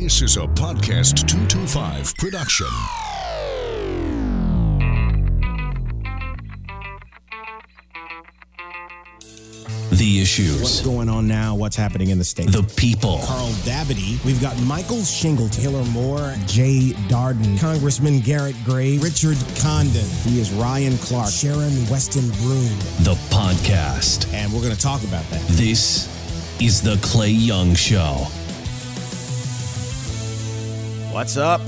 This is a Podcast 225 production. The issues. What's going on now? What's happening in the state? The people. Carl Davity. We've got Michael Shingle, Taylor Moore, Jay Darden, Congressman Garrett Gray, Richard Condon. He is Ryan Clark, Sharon Weston Broom. The podcast. And we're going to talk about that. This is The Clay Young Show. What's up?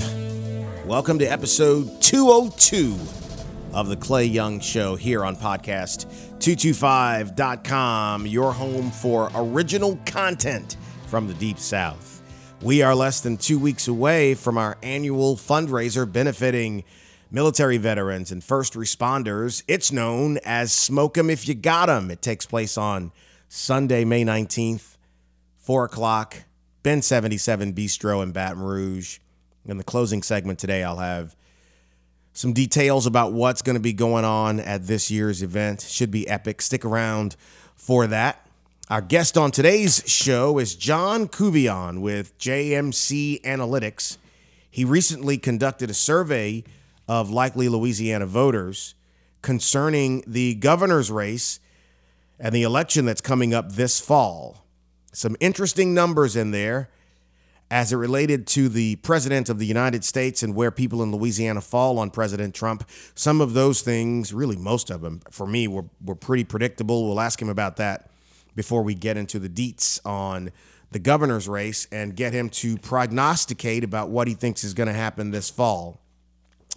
Welcome to episode 202 of The Clay Young Show here on podcast 225.com, your home for original content from the Deep South. We are less than two weeks away from our annual fundraiser benefiting military veterans and first responders. It's known as Smoke 'em If You Got 'em. It takes place on Sunday, May 19th, 4 o'clock, Bin 77 Bistro in Baton Rouge. In the closing segment today, I'll have some details about what's going to be going on at this year's event. Should be epic. Stick around for that. Our guest on today's show is John Couvillon with JMC Analytics. He recently conducted a survey of likely Louisiana voters concerning the governor's race and the election that's coming up this fall. Some interesting numbers in there as it related to the president of the United States and where people in Louisiana fall on President Trump. Some of those things, really most of them, for me, were, were pretty predictable. We'll ask him about that before we get into the deets on the governor's race and get him to prognosticate about what he thinks is going to happen this fall.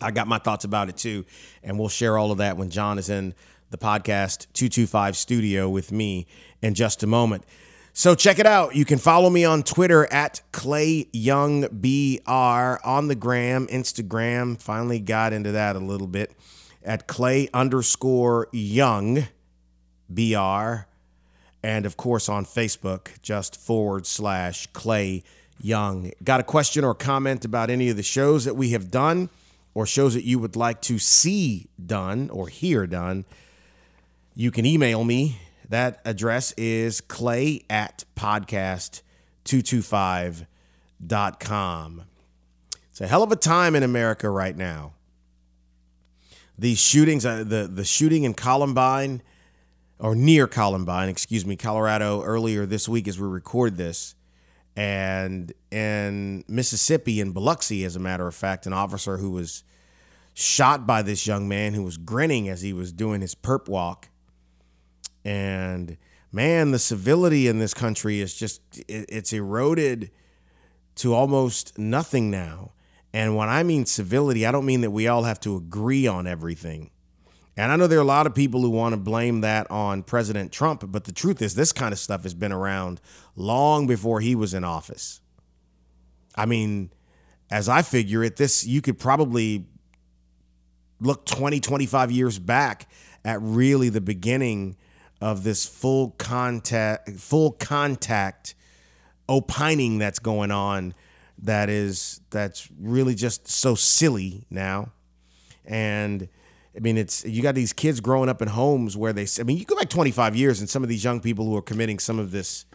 I got my thoughts about it too, and we'll share all of that when John is in the podcast 225 studio with me in just a moment. So check it out. You can follow me on Twitter at Clay Young BR on the gram, Instagram. Finally got into that a little bit at Clay underscore Young BR. And of course on Facebook, just forward slash Clay Young. Got a question or comment about any of the shows that we have done or shows that you would like to see done or hear done? You can email me that address is clay at podcast225.com. It's a hell of a time in America right now. These shootings, uh, the, the shooting in Columbine, or near Columbine, excuse me, Colorado, earlier this week as we record this, and in Mississippi, in Biloxi, as a matter of fact, an officer who was shot by this young man who was grinning as he was doing his perp walk and man the civility in this country is just it's eroded to almost nothing now. And when i mean civility i don't mean that we all have to agree on everything. And i know there are a lot of people who want to blame that on president trump but the truth is this kind of stuff has been around long before he was in office. I mean as i figure it this you could probably look 20 25 years back at really the beginning of this full contact full contact opining that's going on that is that's really just so silly now. And i mean it's you got these kids growing up in homes where they i mean you go back 25 years and some of these young people who are committing some of this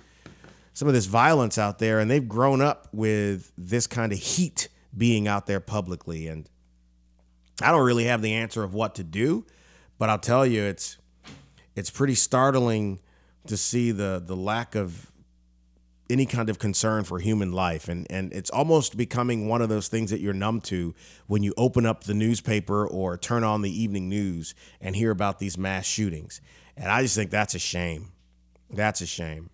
some of this violence out there and they've grown up with this kind of heat being out there publicly. And i don't really have the answer of what to do but i'll tell you it's it's pretty startling to see the the lack of any kind of concern for human life. And and it's almost becoming one of those things that you're numb to when you open up the newspaper or turn on the evening news and hear about these mass shootings. And I just think that's a shame. That's a shame.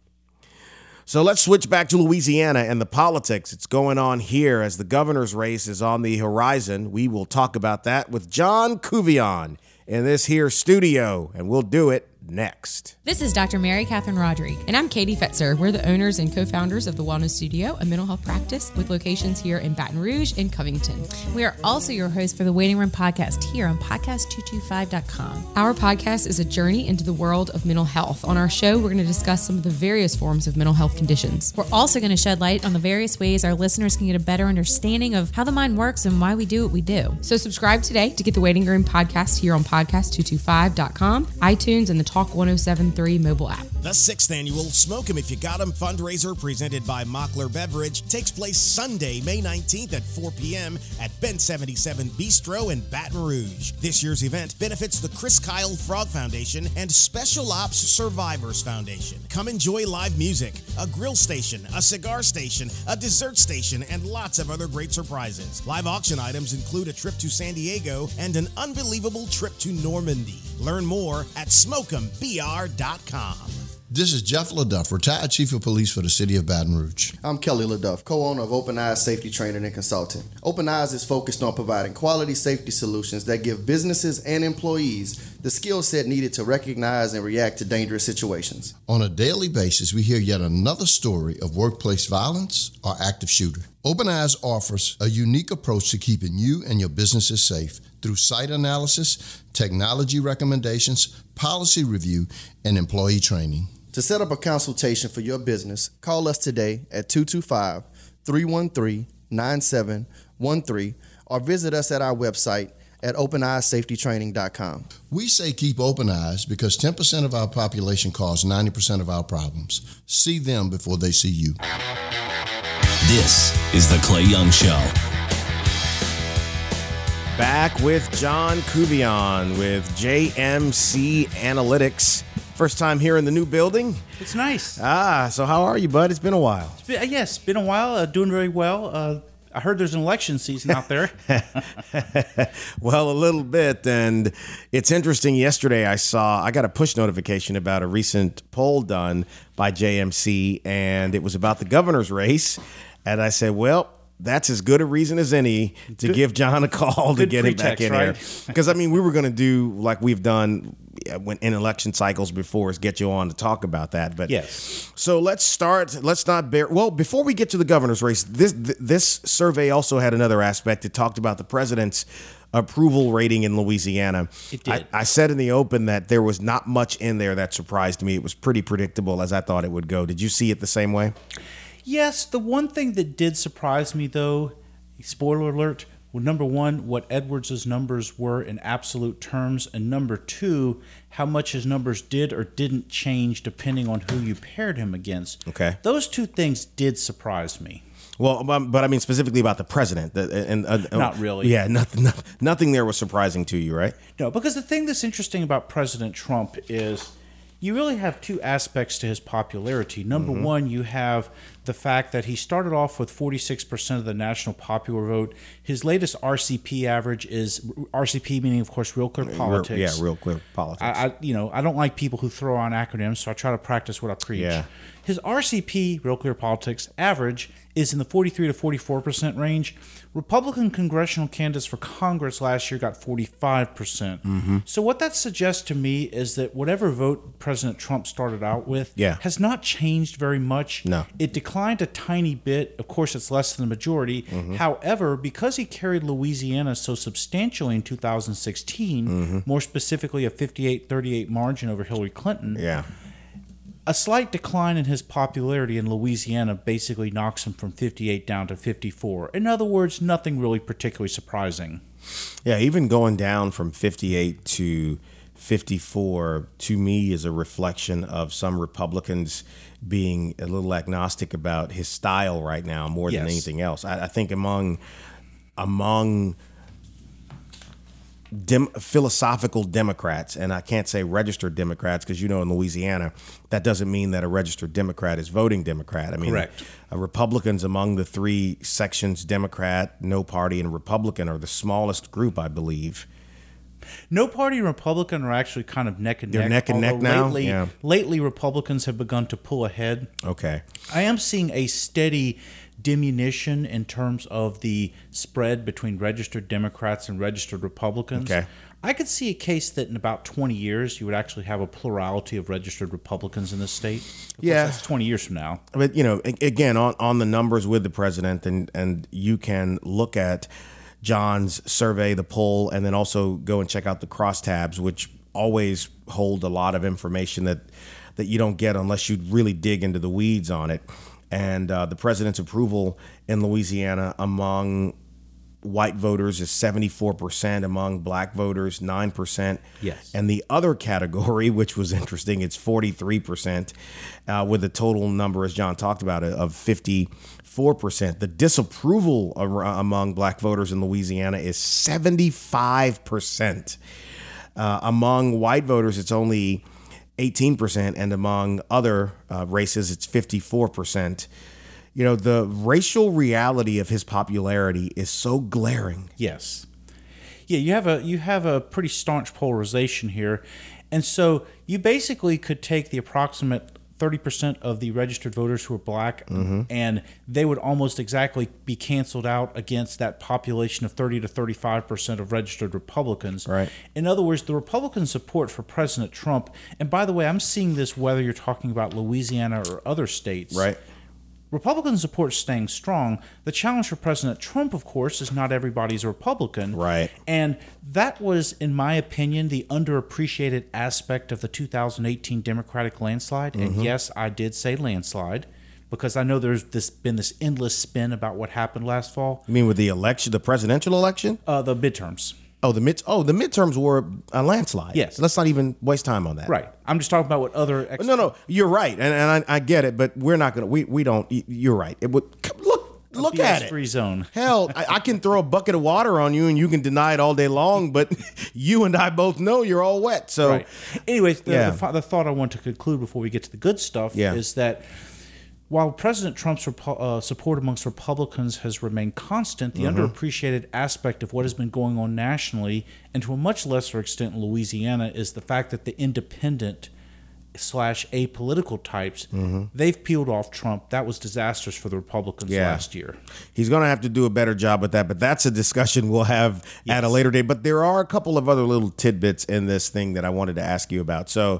So let's switch back to Louisiana and the politics. It's going on here as the governor's race is on the horizon. We will talk about that with John Couvillon in this here studio, and we'll do it next. This is Dr. Mary Catherine Rodrigue, and I'm Katie Fetzer. We're the owners and co founders of the Wellness Studio, a mental health practice with locations here in Baton Rouge and Covington. We are also your host for the Waiting Room podcast here on podcast225.com. Our podcast is a journey into the world of mental health. On our show, we're going to discuss some of the various forms of mental health conditions. We're also going to shed light on the various ways our listeners can get a better understanding of how the mind works and why we do what we do. So, subscribe today to get the Waiting Room podcast here on podcast225.com, iTunes, and the Talk 1073 mobile app. The sixth annual Smoke 'em If You Got 'em fundraiser presented by Mockler Beverage takes place Sunday, May 19th at 4 p.m. at Bin 77 Bistro in Baton Rouge. This year's event benefits the Chris Kyle Frog Foundation and Special Ops Survivors Foundation. Come enjoy live music, a grill station, a cigar station, a dessert station, and lots of other great surprises. Live auction items include a trip to San Diego and an unbelievable trip to Normandy. Learn more at smokembr.com. This is Jeff LeDuff, retired chief of police for the city of Baton Rouge. I'm Kelly LeDuff, co-owner of Open Eyes Safety Training and Consulting. Open Eyes is focused on providing quality safety solutions that give businesses and employees the skill set needed to recognize and react to dangerous situations. On a daily basis, we hear yet another story of workplace violence or active shooter. Open Eyes offers a unique approach to keeping you and your businesses safe through site analysis, technology recommendations, policy review, and employee training. To set up a consultation for your business, call us today at 225 313 9713 or visit us at our website at openeyesafetytraining.com. We say keep open eyes because 10% of our population cause 90% of our problems. See them before they see you. This is The Clay Young Show. Back with John Couvillon with JMC Analytics. First time here in the new building. It's nice. Ah, so how are you, bud? It's been a while. It's been, uh, yes, been a while. Uh, doing very well. Uh, I heard there's an election season out there. well, a little bit. And it's interesting. Yesterday, I saw, I got a push notification about a recent poll done by JMC, and it was about the governor's race. And I said, well, that's as good a reason as any to Good- give John a call to get him back in right? here. Because I mean, we were going to do like we've done when in election cycles before, is get you on to talk about that. But Yes. so let's start. Let's not bear. Well, before we get to the governor's race, this this survey also had another aspect. It talked about the president's approval rating in Louisiana. It did. I, I said in the open that there was not much in there that surprised me. It was pretty predictable as I thought it would go. Did you see it the same way? Yes, the one thing that did surprise me, though, spoiler alert, well, number one, what Edwards' numbers were in absolute terms, and number two, how much his numbers did or didn't change depending on who you paired him against. Okay. Those two things did surprise me. Well, um, but I mean specifically about the president. And uh, Not really. Yeah, nothing. Nothing there was surprising to you, right? No, because the thing that's interesting about President Trump is you really have two aspects to his popularity. Number Mm-hmm. one, you have the fact that he started off with 46% of the national popular vote. His latest RCP average is RCP, meaning, of course, Real Clear Politics. Yeah, real clear politics. I, I, you know, I don't like people who throw on acronyms, so I try to practice what I preach. Yeah. His RCP, Real Clear Politics, average is in the 43 to 44 percent range. Republican congressional candidates for Congress last year got 45 percent. Mm-hmm. So what that suggests to me is that whatever vote President Trump started out with Yeah. has not changed very much. No. It declined a tiny bit. Of course, it's less than the majority. Mm-hmm. However, because he carried Louisiana so substantially in 2016, Mm-hmm. more specifically a 58 38 margin over Hillary Clinton, yeah. A slight decline in his popularity in Louisiana basically knocks him from 58 down to 54. In other words, nothing really particularly surprising. Yeah, even going down from 58 to 54 to me is a reflection of some Republicans being a little agnostic about his style right now more than anything else. I, I think among among dem- philosophical Democrats, and I can't say registered Democrats because you know in Louisiana that doesn't mean that a registered Democrat is voting Democrat. I mean, Correct. uh, Republicans among the three sections Democrat, no party, and Republican are the smallest group, I believe. No party and Republican are actually kind of neck and They're neck. neck and neck now? Lately, Yeah. lately, Republicans have begun to pull ahead. Okay. I am seeing a steady diminution in terms of the spread between registered Democrats and registered Republicans. Okay. I could see a case that in about 20 years you would actually have a plurality of registered Republicans in the state. Of Yeah. that's 20 years from now. But you know, again, on, on the numbers with the president, and and you can look at John's survey, the poll, and then also go and check out the crosstabs, which always hold a lot of information that that you don't get unless you really dig into the weeds on it. And uh, the president's approval in Louisiana among white voters is 74%, among black voters, 9%. Yes. And the other category, which was interesting, it's 43%, uh, with a total number, as John talked about, of 54%. The disapproval among black voters in Louisiana is 75%. Uh, among white voters, it's only 18%, and among other uh, races, it's 54%. You know, the racial reality of his popularity is so glaring. Yes. Yeah, you have a you have a pretty staunch polarization here. And so you basically could take the approximate 30% of the registered voters who are black mm-hmm. and they would almost exactly be canceled out against that population of 30 to 35% of registered Republicans. Right. In other words, the Republican support for President Trump, and by the way, I'm seeing this whether you're talking about Louisiana or other states. Republican support staying strong. The challenge for President Trump, of course, is not everybody's a Republican. Right. And that was, in my opinion, the underappreciated aspect of the 2018 Democratic landslide. Mm-hmm. And yes, I did say landslide because I know there's this been this endless spin about what happened last fall. You mean with the election, the presidential election? Uh, the midterms. Oh, the mid. Oh, the midterms were a landslide. Yes. Let's not even waste time on that. Right. I'm just talking about what other. Ex- No, no, you're right, and, and I, I get it, but we're not gonna. We we don't. You're right. It would look look at it. free zone. Hell, I, I can throw a bucket of water on you and you can deny it all day long, but you and I both know you're all wet. So, Right. Anyways, the, Yeah. the, the thought I want to conclude before we get to the good stuff Yeah. is that while President Trump's repo- uh, support amongst Republicans has remained constant, the Mm-hmm. underappreciated aspect of what has been going on nationally, and to a much lesser extent in Louisiana, is the fact that the independent slash apolitical types Mm-hmm. they've peeled off Trump. That was disastrous for the Republicans Yeah. last year. he's going to have to do a better job with that, but that's a discussion we'll have at a later date. But there are a couple of other little tidbits in this thing that I wanted to ask you about. So,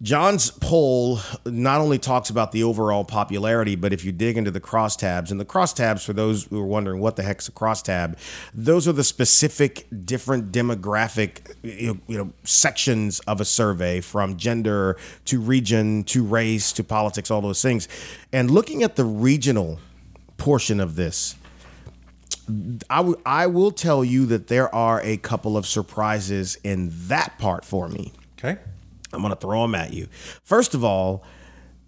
John's poll not only talks about the overall popularity, but if you dig into the crosstabs, and the crosstabs, for those who are wondering what the heck's a crosstab, those are the specific different demographic you know, sections of a survey from gender to region to race to politics, all those things. And looking at the regional portion of this, I w- I will tell you that there are a couple of surprises in that part for me. Okay. I'm going to throw them at you. First of all,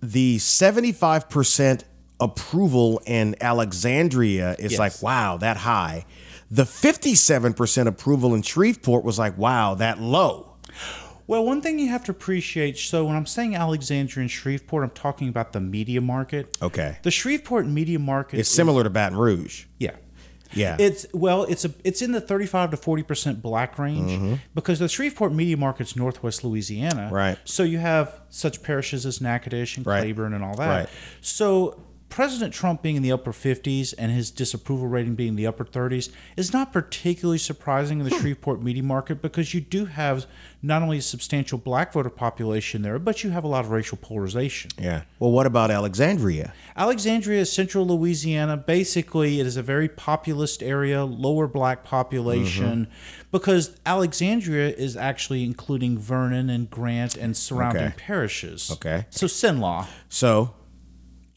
the 75% approval in Alexandria is Yes. like, wow, that high. The 57% approval in Shreveport was like, wow, that low. Well, one thing you have to appreciate so when I'm saying Alexandria and Shreveport, I'm talking about the media market. Okay. The Shreveport media market It's is- similar to Baton Rouge. Yeah. Yeah. It's well, it's a it's in the 35 to 40 percent black range mm-hmm. because the Shreveport media market's northwest Louisiana. Right. So you have such parishes as Natchitoches and Right. Claiborne and all that. Right. So President Trump being in the upper 50s and his disapproval rating being in the upper 30s is not particularly surprising in the hmm. Shreveport media market because you do have not only a substantial black voter population there, but you have a lot of racial polarization. Yeah. Well, what about Alexandria? Alexandria is central Louisiana. Basically, it is a very populist area, lower black population, mm-hmm. because Alexandria is actually including Vernon and Grant and surrounding Okay. parishes. Okay. So Cenla. So,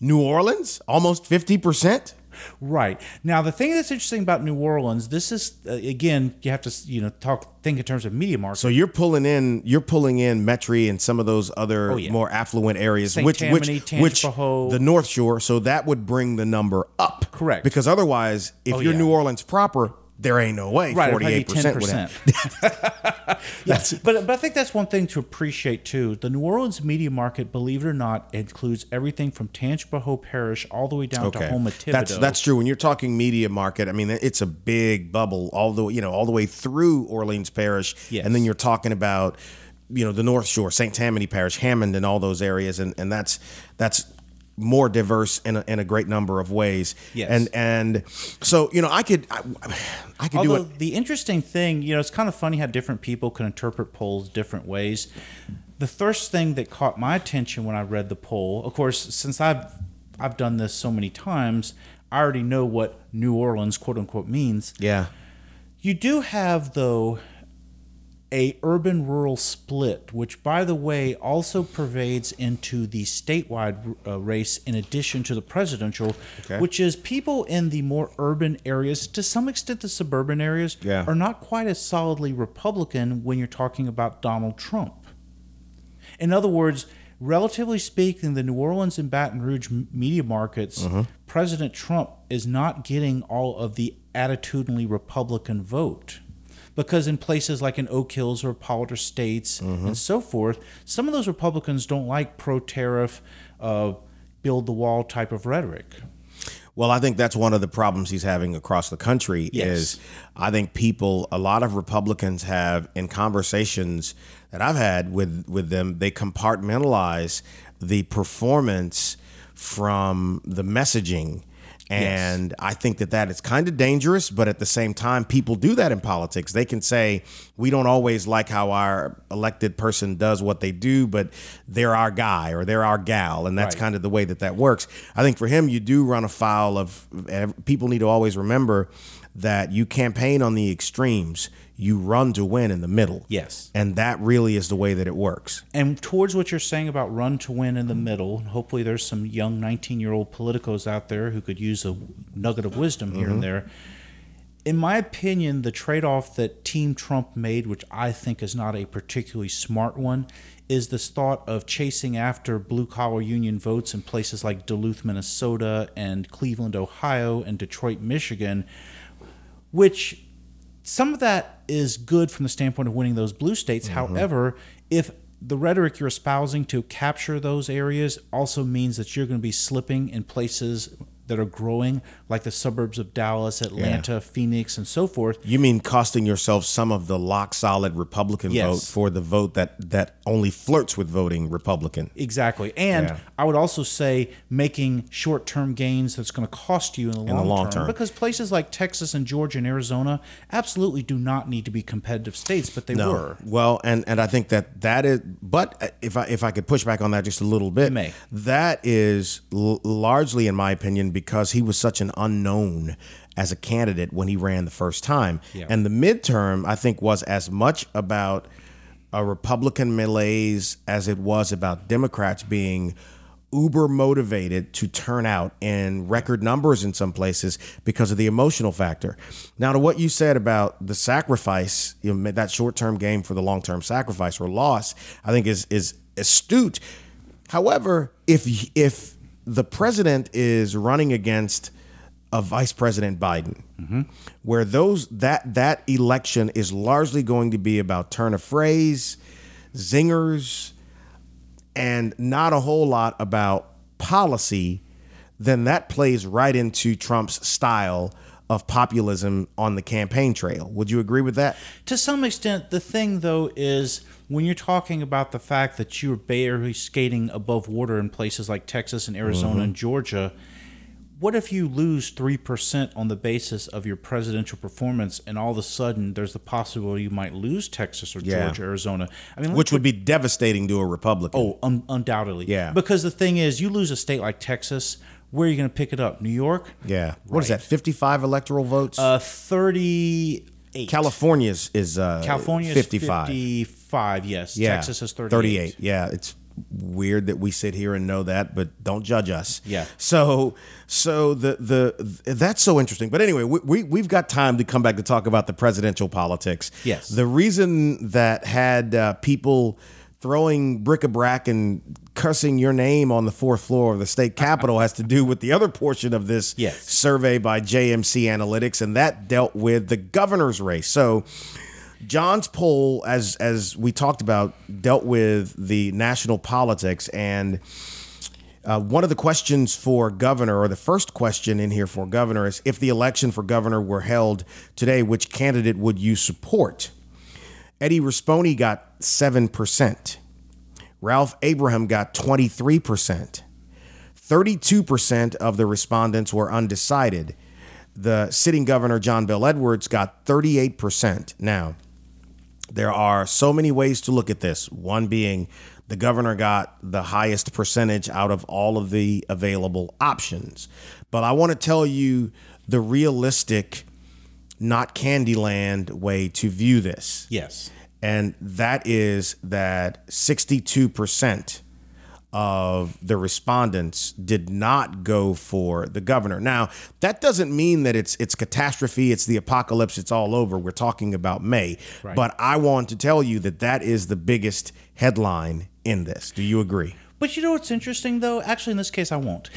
New Orleans, almost 50%? Right. Now, the thing that's interesting about New Orleans, this is, uh, again, you have to, you know, talk, think in terms of media market. So you're pulling in you're pulling in Metairie and some of those other Oh, yeah. more affluent areas, St. which Tammany, which which the North Shore. So that would bring the number up. Correct. Because otherwise, if Oh, you're yeah. New Orleans proper, there ain't no way Right, it'd forty probably eight be percent would have. 10%. yeah, but but I think that's one thing to appreciate too. The New Orleans media market, believe it or not, includes everything from Tangipahoa Parish all the way down to Houma Thibodaux. That's that's true. When you're talking media market, I mean it's a big bubble all the you know all the way through Orleans Parish, Yes. and then you're talking about you know the North Shore, St. Tammany Parish, Hammond, and all those areas, and and that's that's more diverse in a, in a great number of ways. Yes. and and so you know I could I, I could do it. the interesting thing, you know, it's kind of funny how different people can interpret polls different ways. The first thing that caught my attention when I read the poll, of course, since I've I've done this so many times, I already know what New Orleans quote unquote means. Yeah, You do have though a urban rural split, which by the way also pervades into the statewide uh, race in addition to the presidential, Okay. which is people in the more urban areas, to some extent the suburban areas, Yeah. are not quite as solidly Republican when you're talking about Donald Trump. In other words, relatively speaking, the New Orleans and Baton Rouge media markets, President Trump is not getting all of the attitudinally Republican vote. Because in places like in Oak Hills or Powder Estates and so forth, some of those Republicans don't like pro tariff, uh, build the wall type of rhetoric. Well, I think that's one of the problems he's having across the country Yes. is I think people a lot of Republicans have in conversations that I've had with with them, they compartmentalize the performance from the messaging. And I think that that is kind of dangerous, but at the same time, people do that in politics. They can say, we don't always like how our elected person does what they do, but they're our guy or they're our gal. And that's Right. kind of the way that that works. I think for him, you do run afoul of eh, people need to always remember that you campaign on the extremes, you run to win in the middle. Yes. And that really is the way that it works. And towards what you're saying about run to win in the middle, hopefully there's some young 19 year old politicos out there who could use a nugget of wisdom here and mm-hmm. there. In my opinion, the trade off that Team Trump made, which I think is not a particularly smart one, is this thought of chasing after blue collar union votes in places like Duluth, Minnesota, and Cleveland, Ohio, and Detroit, Michigan, which some of that is good from the standpoint of winning those blue states. Mm-hmm. However, if the rhetoric you're espousing to capture those areas also means that you're going to be slipping in places that are growing, like the suburbs of Dallas, Atlanta, Phoenix, and so forth. You mean costing yourself some of the lock solid Republican Yes. vote for the vote that, that only flirts with voting Republican? Exactly. And Yeah. I would also say making short term gains that's going to cost you in the long, the long term. term. Because places like Texas and Georgia and Arizona absolutely do not need to be competitive states, but they No. were. Well, and and I think that that is. But if I if I could push back on that just a little bit, that is l- largely, in my opinion, because he was such an unknown as a candidate when he ran the first time, Yeah. and the midterm I think was as much about a Republican malaise as it was about Democrats being uber motivated to turn out in record numbers in some places because of the emotional factor. Now, to what you said about the sacrifice, you know, that short-term game for the long-term sacrifice or loss, I think is is astute. However, if if the president is running against a Vice President Biden, where those that that election is largely going to be about turn of phrase, zingers, and not a whole lot about policy, then that plays right into Trump's style of populism on the campaign trail. Would you agree with that? To some extent, the thing though is when you're talking about the fact that you're barely skating above water in places like Texas and Arizona mm-hmm. and Georgia, what if you lose 3% on the basis of your presidential performance and all of a sudden there's the possibility you might lose Texas or yeah. Georgia, Arizona? I mean, which would be devastating to a Republican. Oh, un- undoubtedly. Yeah. Because the thing is, you lose a state like Texas, where are you going to pick it up? New York? Yeah. Right. What is that? 55 electoral votes? Uh, 38. California's is uh, California's 55. 55 five. Yes, yeah. Texas is thirty-eight. Thirty-eight. Yeah, it's weird that we sit here and know that, but don't judge us. Yeah. So, so the the that's so interesting. But anyway, we, we we've got time to come back to talk about the presidential politics. Yes. The reason that had uh, people throwing bric-a-brac and cursing your name on the fourth floor of the state capitol has to do with the other portion of this yes. survey by JMC Analytics, and that dealt with the governor's race. So John's poll, as as we talked about, dealt with the national politics, and uh, one of the questions for governor, or the first question in here for governor, is if the election for governor were held today, which candidate would you support? Eddie Rispone got seven percent. Ralph Abraham got twenty three percent. 32% of the respondents were undecided. The sitting governor, John Bell Edwards, got 38%. Now, there are so many ways to look at this. One being the governor got the highest percentage out of all of the available options. But I want to tell you the realistic, not Candyland way to view this. Yes. and that is that 62% of the respondents did not go for the governor. Now, that doesn't mean that it's it's catastrophe, it's the apocalypse, it's all over. We're talking about May. Right. But I want to tell you that that is the biggest headline in this. Do you agree? But you know what's interesting, though? Actually, in this case, I won't.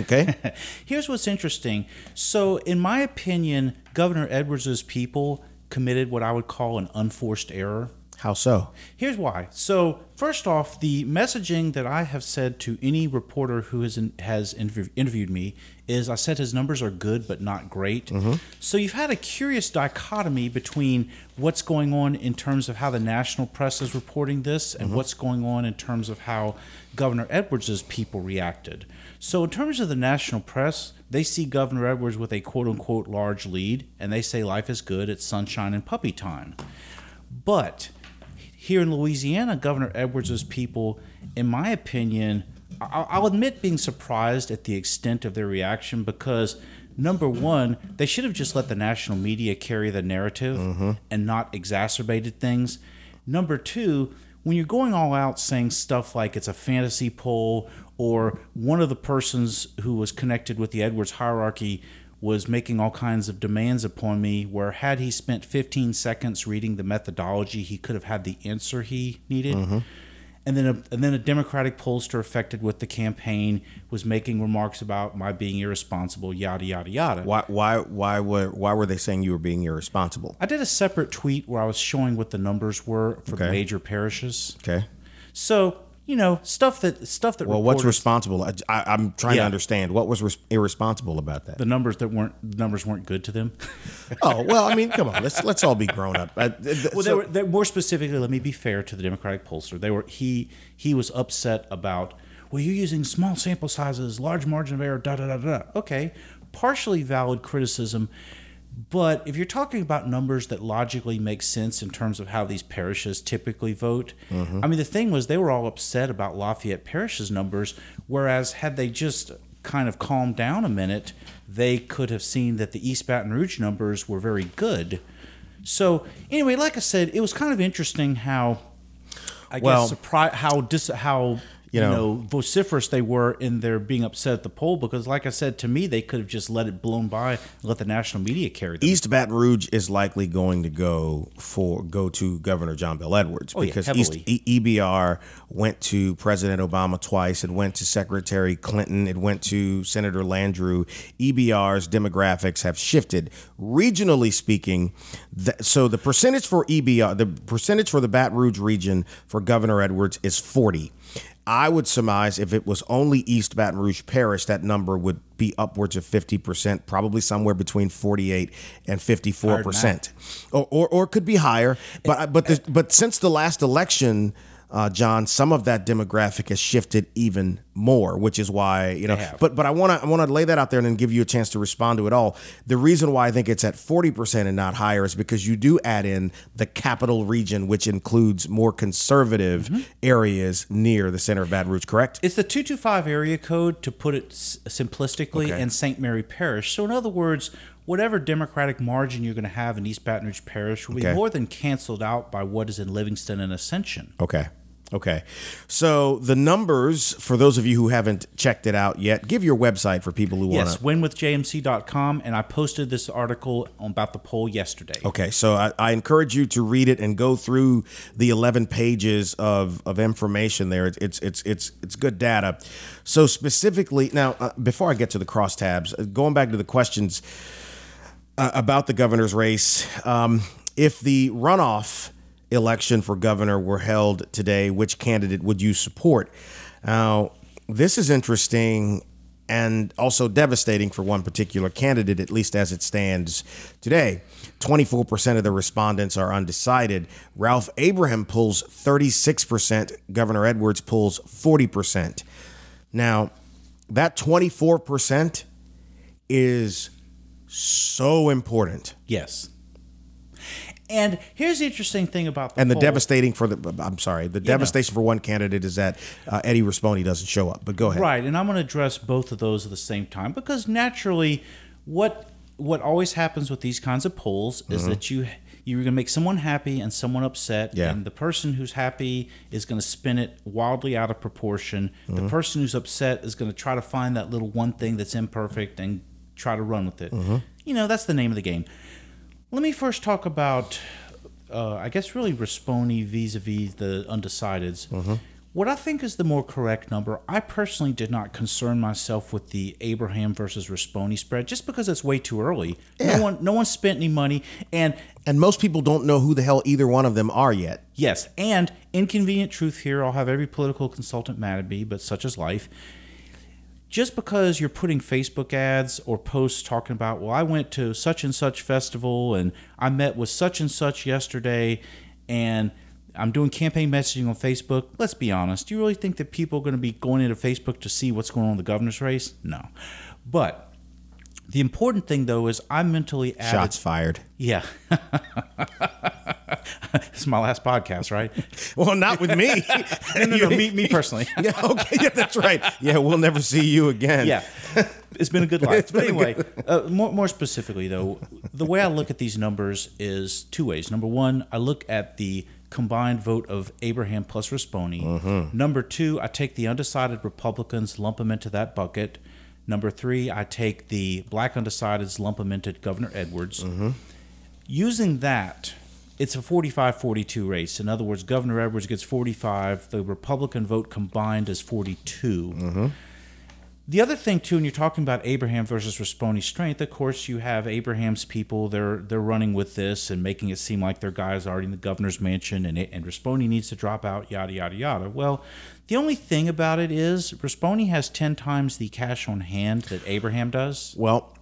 Okay. Here's what's interesting. So, in my opinion, Governor Edwards's people committed what I would call an unforced error. How so? Here's why. So, first off, the messaging that I have said to any reporter who has has interv- interviewed me is I said his numbers are good but not great. Mm-hmm. So you've had a curious dichotomy between what's going on in terms of how the national press is reporting this and mm-hmm. what's going on in terms of how Governor Edwards's people reacted. So in terms of the national press, they see Governor Edwards with a quote unquote large lead and they say life is good, it's sunshine and puppy time. But here in Louisiana, Governor Edwards's people, in my opinion, I- I'll admit being surprised at the extent of their reaction because number one, they should have just let the national media carry the narrative mm-hmm. and not exacerbated things. Number two, when you're going all out saying stuff like it's a fantasy poll or one of the persons who was connected with the Edwards hierarchy was making all kinds of demands upon me where had he spent 15 seconds reading the methodology he could have had the answer he needed mm-hmm. and then a, and then a democratic pollster affected with the campaign was making remarks about my being irresponsible yada yada yada Why why why were why were they saying you were being irresponsible? i did a separate tweet where i was showing what the numbers were for the Okay. major parishes Okay. so you know stuff that stuff that Well, what's responsible? I, I, am trying to understand what was res- irresponsible about that. the numbers that weren't the numbers weren't good to them oh well, I mean, come on, let's let's all be grown up. Uh, th- th- Well, so- they were they, more specifically. Let me be fair to the Democratic pollster. They were he he was upset about. Well, you're using small sample sizes, large margin of error. Da da da da. Okay, partially valid criticism, but if you're talking about numbers that logically make sense in terms of how these parishes typically vote, mm-hmm. I mean, the thing was they were all upset about Lafayette Parish's numbers, whereas had they just kind of calmed down a minute, they could have seen that the East Baton Rouge numbers were very good. So anyway, like I said, it was kind of interesting how I Well- guess surprise how dis how You you know- know, vociferous they were in their being upset at the poll because, like I said, to me they could have just let it blown by and let the national media carry them. East Baton Rouge is likely going to go for go to Governor John Bell Edwards Oh, yeah, because East e- EBR went to President Obama twice. It went to Secretary Clinton. It went to Senator Landrieu. EBR's demographics have shifted regionally speaking. th- so the percentage for EBR, the percentage for the Baton Rouge region for Governor Edwards is forty. I would surmise if it was only East Baton Rouge Parish, that number would be upwards of 50%, probably somewhere between 48 and 54%. Or, or, or it could be higher. But, but, the, but since the last election, uh, John, some of that demographic has shifted even more, which is why you know. But but I want to I want to lay that out there and then give you a chance to respond to it all. The reason why I think it's at forty percent and not higher is because you do add in the capital region, which includes more conservative Mm-hmm. areas near the center of Baton Rouge. Correct? It's the 225 area code, to put it s- simplistically, Okay. and St. Mary Parish. So, in other words, whatever Democratic margin you're going to have in East Baton Rouge Parish will Okay. be more than canceled out by what is in Livingston and Ascension. Okay. Okay. So the numbers, for those of you who haven't checked it out yet, give your website for people who want to. Yes, winwithjmc.com, and I posted this article about the poll yesterday. Okay, so I, I encourage you to read it and go through the 11 pages of, of information there. It's, it's it's it's it's good data. So specifically, now uh, before I get to the crosstabs, uh, going back to the questions uh, about the governor's race, um, if the runoff election for governor were held today, which candidate would you support? Now, this is interesting and also devastating for one particular candidate, at least as it stands today. 24% of the respondents are undecided. Ralph Abraham pulls 36%, Governor Edwards pulls 40%. Now, that 24% is so important. Yes. And here's the interesting thing about the And the poll. devastating for the, I'm sorry, the devastation for one candidate is that uh, Eddie Rispone doesn't show up. But go ahead. Right, and I'm going to address both of those at the same time because naturally, what what always happens with these kinds of polls Mm-hmm. is that you You're going to make someone happy and someone upset. Yeah. And the person who's happy is going to spin it wildly out of proportion. Mm-hmm. The person who's upset is going to try to find that little one thing that's imperfect and try to run with it. Mm-hmm. You know, that's the name of the game. Let me first talk about, uh, I guess, really Rispone vis a vis the undecideds. Mm-hmm. What I think is the more correct number, I personally did not concern myself with the Abraham versus Rispone spread just because it's way too early. Yeah. No one, no one spent any money, and And most people don't know who the hell either one of them are yet. Yes, and inconvenient truth here. I'll have every political consultant mad at me, but such is life. Just because you're putting Facebook ads or posts talking about, well, I went to such and such festival and I met with such and such yesterday, and I'm doing campaign messaging on Facebook. Let's be honest. Do you really think that people are going to be going into Facebook to see what's going on in the governor's race? No. But the important thing, though, is I'm mentally. Shots fired. Yeah. this is my last podcast, right? Well, not with me. No, no, no, me, me personally. yeah, okay, yeah, that's right. Yeah, we'll never see you again. Yeah, it's been a good life. But anyway, uh, more, more specifically, though, the way I look at these numbers is two ways. Number one, I look at the combined vote of Abraham plus Rispone. Mm-hmm. Number two, I take the undecided Republicans, lump them into that bucket. Number three, I take the black undecideds, lump into Governor Edwards. Mm-hmm. Using that, it's a 45 42 race. In other words, Governor Edwards gets 45, the Republican vote combined is 42. The other thing too, when you're talking about Abraham versus Rispone's strength, of course, you have Abraham's people. They're they're running with this and making it seem like their guys already in the governor's mansion, and and Rispone needs to drop out. Yada yada yada. Well, the only thing about it is Rispone has ten times the cash on hand that Abraham does. Well,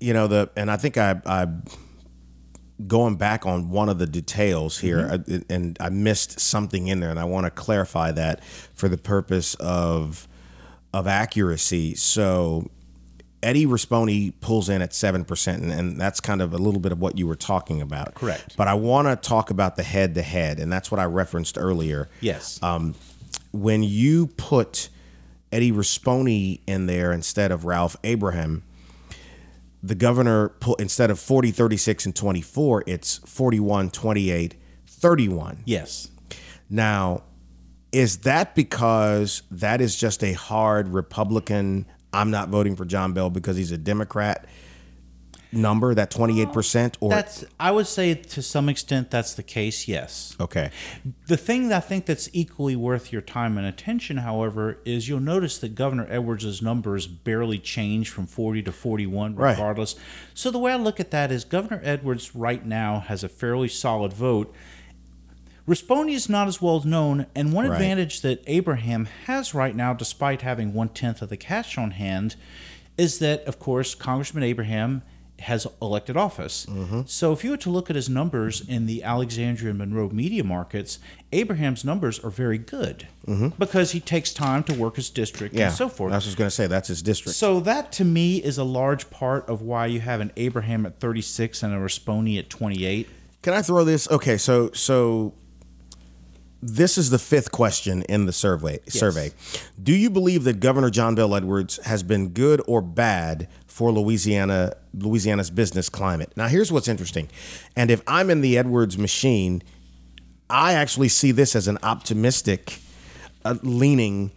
you know the, and I think I, I going back on one of the details here, mm-hmm. I, and I missed something in there, and I want to clarify that for the purpose of of accuracy. So. Eddie Rispone pulls in at seven percent, and, and that's kind of a little bit of what you were talking about. Correct. But I want to talk about the head to head, and that's what I referenced earlier. Yes. Um, when you put Eddie Rispone in there instead of Ralph Abraham, the governor put instead of 40, 36, and 24, it's 41, 28, 31. yes. Now, is that because that is just a hard Republican, I'm not voting for John Bell because he's a Democrat number, that 28%? Or That's I would say to some extent that's the case. Yes. okay. The thing that I think that's equally worth your time and attention, however, is you'll notice that Governor Edwards' numbers barely change from 40 to 41 Right. regardless. So the way I look at that is Governor Edwards right now has a fairly solid vote. Rispone is not as well known, and one Right. advantage that Abraham has right now, despite having one tenth of the cash on hand, is that, of course, Congressman Abraham has elected office. Mm-hmm. So if you were to look at his numbers in the Alexandria and Monroe media markets, Abraham's numbers are very good because he takes time to work his district Mm-hmm. Yeah. and so forth. I was going to say, that's his district. So that to me is a large part of why you have an Abraham at 36 and a Rispone at 28. Can I throw this? Okay, so so this is the fifth question in the survey. Survey. Do you believe that Governor John Bell Edwards has been good or bad for Louisiana Louisiana's business climate? Now, here's what's interesting. And if I'm in the Edwards machine, I actually see this as an optimistic uh, leaning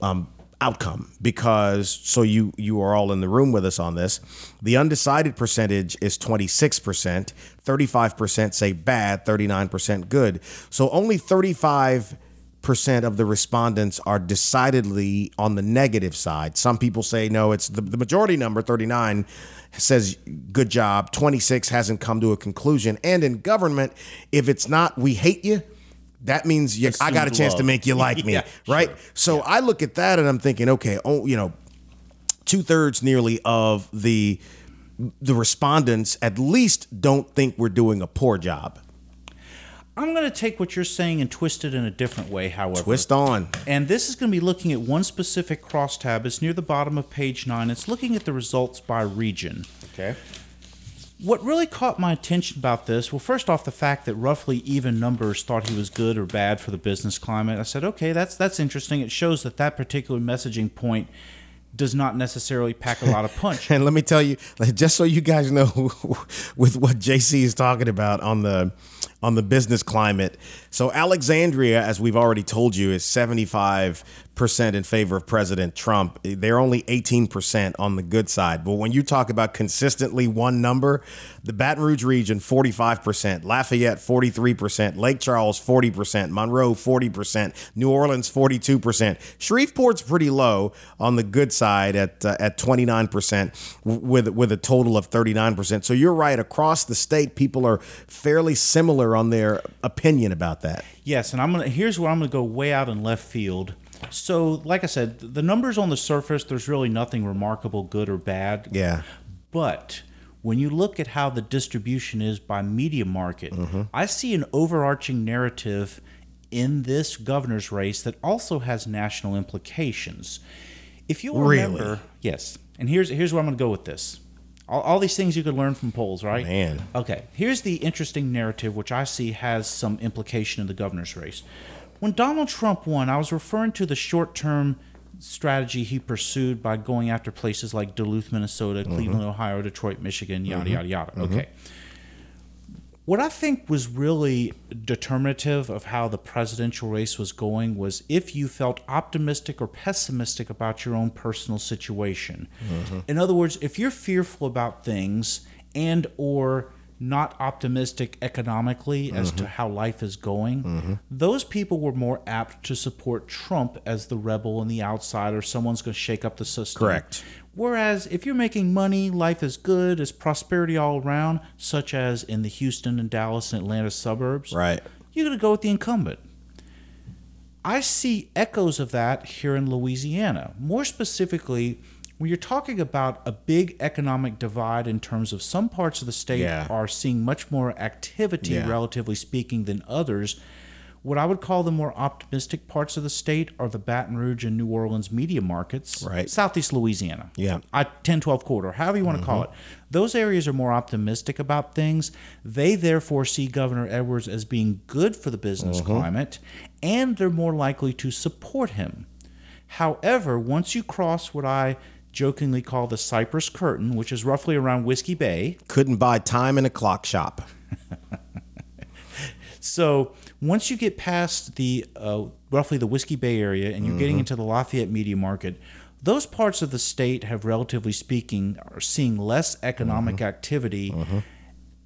um, outcome because so you you are all in the room with us on this. The undecided percentage is 26%, 35% say bad, 39% good. So only 35% of the respondents are decidedly on the negative side. Some people say no, it's the, the majority number 39 says good job, 26 hasn't come to a conclusion. And in government, if it's not we hate you, that means you, I got a chance to make you like me, Yeah, right? So I look at that and I'm thinking, okay, oh, you know, two thirds nearly of the the respondents at least don't think we're doing a poor job. I'm going to take what you're saying and twist it in a different way, however. Twist on. And this is going to be looking at one specific crosstab. It's near the bottom of page 9. It's looking at the results by region. Okay. What really caught my attention about this, well, first off, the fact that roughly even numbers thought he was good or bad for the business climate. I said, okay, that's that's interesting. It shows that that particular messaging point does not necessarily pack a lot of punch. And let me tell you, just so you guys know, with what JC is talking about on the on the business climate. So Alexandria, as we've already told you, is seventy five percent in favor of President Trump. They're only eighteen percent on the good side. But when you talk about consistently one number, the Baton Rouge region forty five percent, Lafayette forty three percent, Lake Charles forty percent, Monroe forty percent, New Orleans forty two percent. Shreveport's pretty low on the good side at uh, at twenty nine percent, with with a total of thirty nine percent. So you're right. Across the state, people are fairly similar on their opinion about that. Yes, and I'm gonna. Here's where I'm gonna go way out in left field. So, like I said, the numbers on the surface, there's really nothing remarkable, good or bad. Yeah. But when you look at how the distribution is by media market, Mm-hmm. I see an overarching narrative in this governor's race that also has national implications. If you Really? remember, yes, and here's here's where I'm going to go with this. All, all these things you could learn from polls, right? Man. Okay, here's the interesting narrative which I see has some implication in the governor's race. When Donald Trump won, I was referring to the short term strategy he pursued by going after places like Duluth, Minnesota, mm-hmm. Cleveland, Ohio, Detroit, Michigan, yada, mm-hmm. yada, yada. Mm-hmm. Okay. What I think was really determinative of how the presidential race was going was if you felt optimistic or pessimistic about your own personal situation. Mm-hmm. In other words, if you're fearful about things and or not optimistic economically as to mm-hmm. how life is going, mm-hmm. those people were more apt to support Trump as the rebel and the outsider, someone's going to shake up the system. Correct. Whereas if you're making money, life is good, there's prosperity all around, such as in the Houston and Dallas and Atlanta suburbs, Right. you're going to go with the incumbent. I see echoes of that here in Louisiana. More specifically, when you're talking about a big economic divide in terms of some parts of the state Yeah. are seeing much more activity, Yeah. relatively speaking, than others. What I would call the more optimistic parts of the state are the Baton Rouge and New Orleans media markets, Right. Southeast Louisiana. Yeah. I 10 12 quarter, however you want to call mm-hmm. it. Those areas are more optimistic about things. They therefore see Governor Edwards as being good for the business mm-hmm. climate and they're more likely to support him. However, once you cross what I jokingly call the Cypress Curtain, which is roughly around Whiskey Bay, Couldn't buy time in a clock shop. So once you get past the uh, roughly the Whiskey Bay area and you're getting mm-hmm. into the Lafayette media market, those parts of the state have, relatively speaking, are seeing less economic mm-hmm. activity mm-hmm.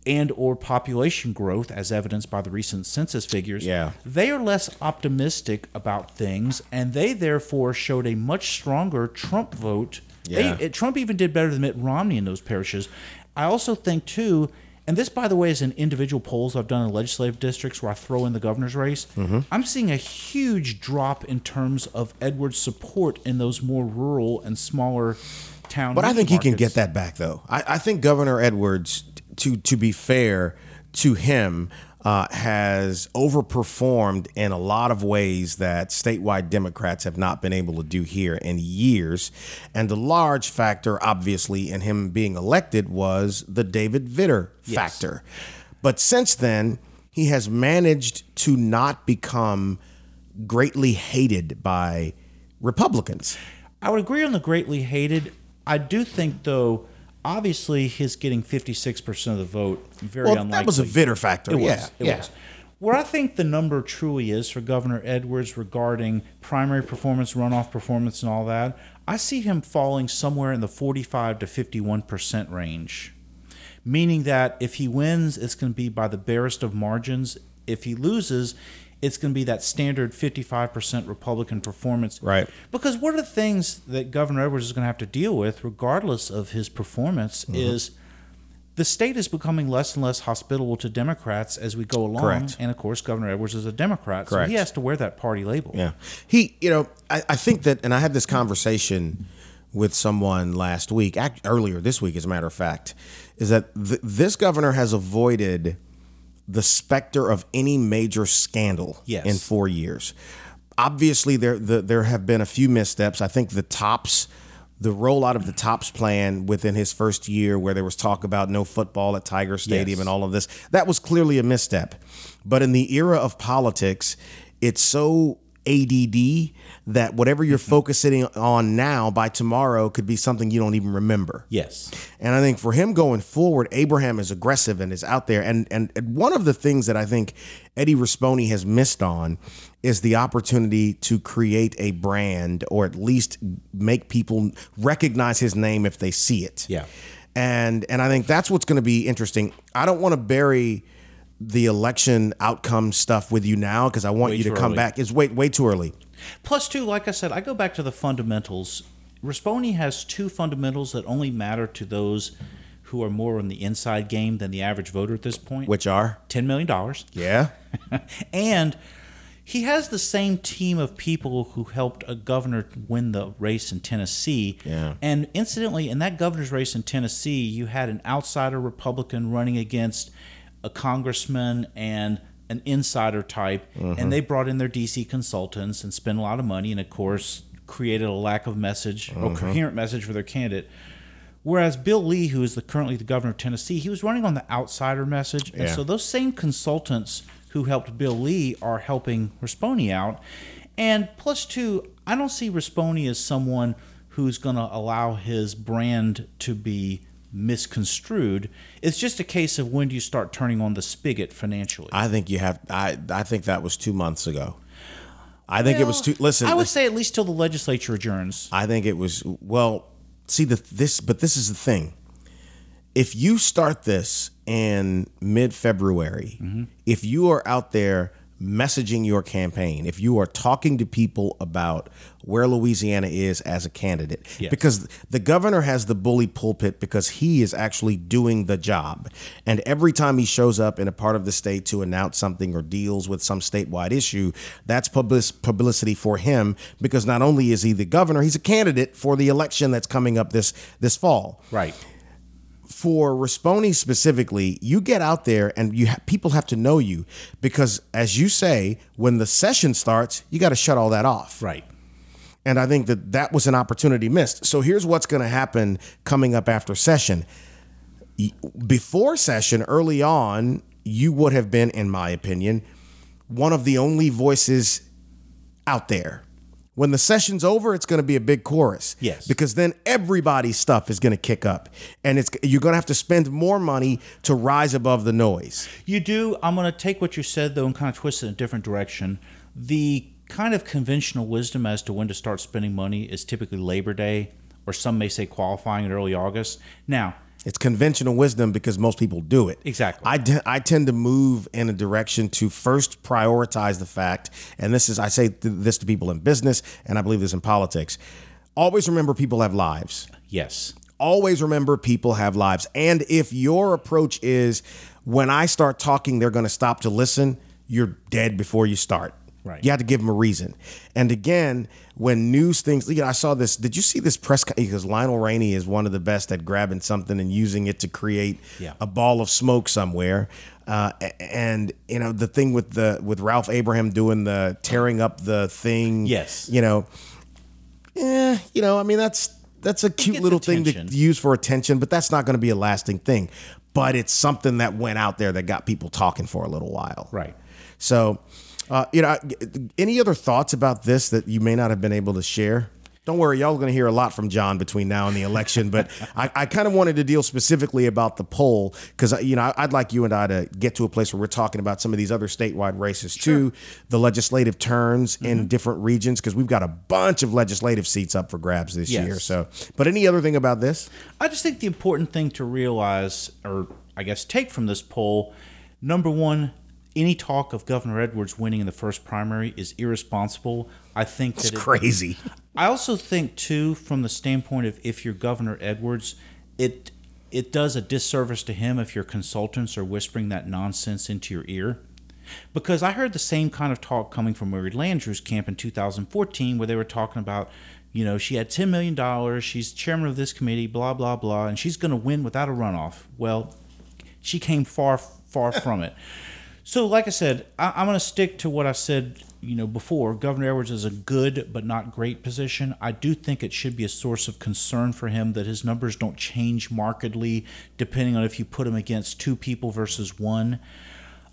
and or population growth, as evidenced by the recent census figures. Yeah. they are less optimistic about things, and they therefore showed a much stronger Trump vote. Yeah. They, Trump even did better than Mitt Romney in those parishes. I also think too, and this, by the way, is in individual polls I've done in legislative districts where I throw in the governor's race. Mm-hmm. I'm seeing a huge drop in terms of Edwards' support in those more rural and smaller town. But I think he can get that back, though. I, I think Governor Edwards, to to be fair to him, uh, has overperformed in a lot of ways that statewide Democrats have not been able to do here in years. And the large factor, obviously, in him being elected was the David Vitter factor. But since then, he has managed to not become greatly hated by Republicans. I would agree on the greatly hated. I do think, though, obviously his getting 56% of the vote, very Well, unlikely. that was a Vitter factor. It was. yeah, It yeah. was. Where I think the number truly is for Governor Edwards regarding primary performance, runoff performance, and all that, I see him falling somewhere in the 45 to 51% range. Meaning that if he wins, it's going to be by the barest of margins. If he loses, it's going to be that standard 55% Republican performance. Right. Because one of the things that Governor Edwards is going to have to deal with, regardless of his performance, Mm-hmm. is the state is becoming less and less hospitable to Democrats as we go along. Correct. And of course, Governor Edwards is a Democrat, so he has to wear that party label. Yeah. He, you know, I, I think that, and I had this conversation with someone last week, act, earlier this week, as a matter of fact, is that th- this governor has avoided the specter of any major scandal Yes. in four years. Obviously, there the, there have been a few missteps. I think the tops, the rollout of the tops plan within his first year, where there was talk about no football at Tiger Stadium Yes. and all of this, that was clearly a misstep. But in the era of politics, it's so ADD that whatever you're mm-hmm. focusing on now by tomorrow could be something you don't even remember. Yes. And I think for him going forward, Abraham is aggressive and is out there. And and and one of the things that I think Eddie Rispone has missed on is the opportunity to create a brand or at least make people recognize his name if they see it. Yeah. And and I think that's what's going to be interesting. I don't want to bury the election outcome stuff with you now because I want Way you to come early. back. It's way way too early. Plus, two, like I said, I go back to the fundamentals. Rispone has two fundamentals that only matter to those who are more in the inside game than the average voter at this point. Which are $10 million. yeah. and he has the same team of people who helped a governor win the race in Tennessee. Yeah. And incidentally, in that governor's race in Tennessee, you had an outsider Republican running against a congressman and an insider type, and mm-hmm. they brought in their DC consultants and spent a lot of money, and of course, created a lack of message or mm-hmm. coherent message for their candidate. Whereas Bill Lee, who is the, currently the governor of Tennessee, he was running on the outsider message, and so those same consultants who helped Bill Lee are helping Rispone out. And plus, two, I don't see Rispone as someone who's going to allow his brand to be misconstrued. It's just a case of when do you start turning on the spigot financially. I think you have. I I think that was two months ago. I think it was too. Listen, I would say at least till the legislature adjourns. I think it was well. See the this, but this is the thing. If you start this in mid February, Mm-hmm. if you are out there messaging your campaign, if you are talking to people about where Louisiana is as a candidate, Yes. because the governor has the bully pulpit because he is actually doing the job. And every time he shows up in a part of the state to announce something or deals with some statewide issue, that's public- publicity for him because not only is he the governor, he's a candidate for the election that's coming up this this fall Right. For Rispone specifically, you get out there and you ha- people have to know you because, as you say, when the session starts, you got to shut all that off. Right. And I think that that was an opportunity missed. So here's what's going to happen coming up after session. Before session, early on, you would have been, in my opinion, one of the only voices out there. When the session's over, it's going to be a big chorus. Yes. Because then everybody's stuff is going to kick up, and it's you're going to have to spend more money to rise above the noise. You do. I'm going to take what you said though and kind of twist it in a different direction. The kind of conventional wisdom as to when to start spending money is typically Labor Day, or some may say qualifying in early August. Now, It's conventional wisdom because most people do it. Exactly. I, I tend to move in a direction to first prioritize the fact, and this is, I say th- this to people in business, and I believe this in politics. Always remember people have lives. yes, Always remember people have lives. And if your approach is when I start talking, they're going to stop to listen, you're dead before you start. Right. You have to give them a reason. And again, when news things, you know, I saw this. Did you see this press? Because Lionel Rainey is one of the best at grabbing something and using it to create Yeah. a ball of smoke somewhere. Uh, and you know the thing with the with Ralph Abraham doing the tearing up the thing. Yes. You know, yeah, you know, I mean that's that's a cute little thing to use for attention, but that's not going to be a lasting thing. But it's something that went out there that got people talking for a little while. right. So, uh, you know, any other thoughts about this that you may not have been able to share? Don't worry, y'all are going to hear a lot from John between now and the election. But I, I kind of wanted to deal specifically about the poll because you know I'd like you and I to get to a place where we're talking about some of these other statewide races too, the legislative turns Mm-hmm. in different regions because we've got a bunch of legislative seats up for grabs this Yes. year. So, but any other thing about this? I just think the important thing to realize, or I guess take from this poll, number one, any talk of Governor Edwards winning in the first primary is irresponsible. I think that It's it- crazy. I also think too, from the standpoint of if you're Governor Edwards, it it does a disservice to him if your consultants are whispering that nonsense into your ear. Because I heard the same kind of talk coming from Mary Landrieu's camp in 2014, where they were talking about, you know, she had $10 million, she's chairman of this committee, blah, blah, blah, and she's going to win without a runoff. Well, she came far, far from it. So, like I said, I, I'm going to stick to what I said, you know, before. Governor Edwards is a good but not great position. I do think it should be a source of concern for him that his numbers don't change markedly depending on if you put him against two people versus one.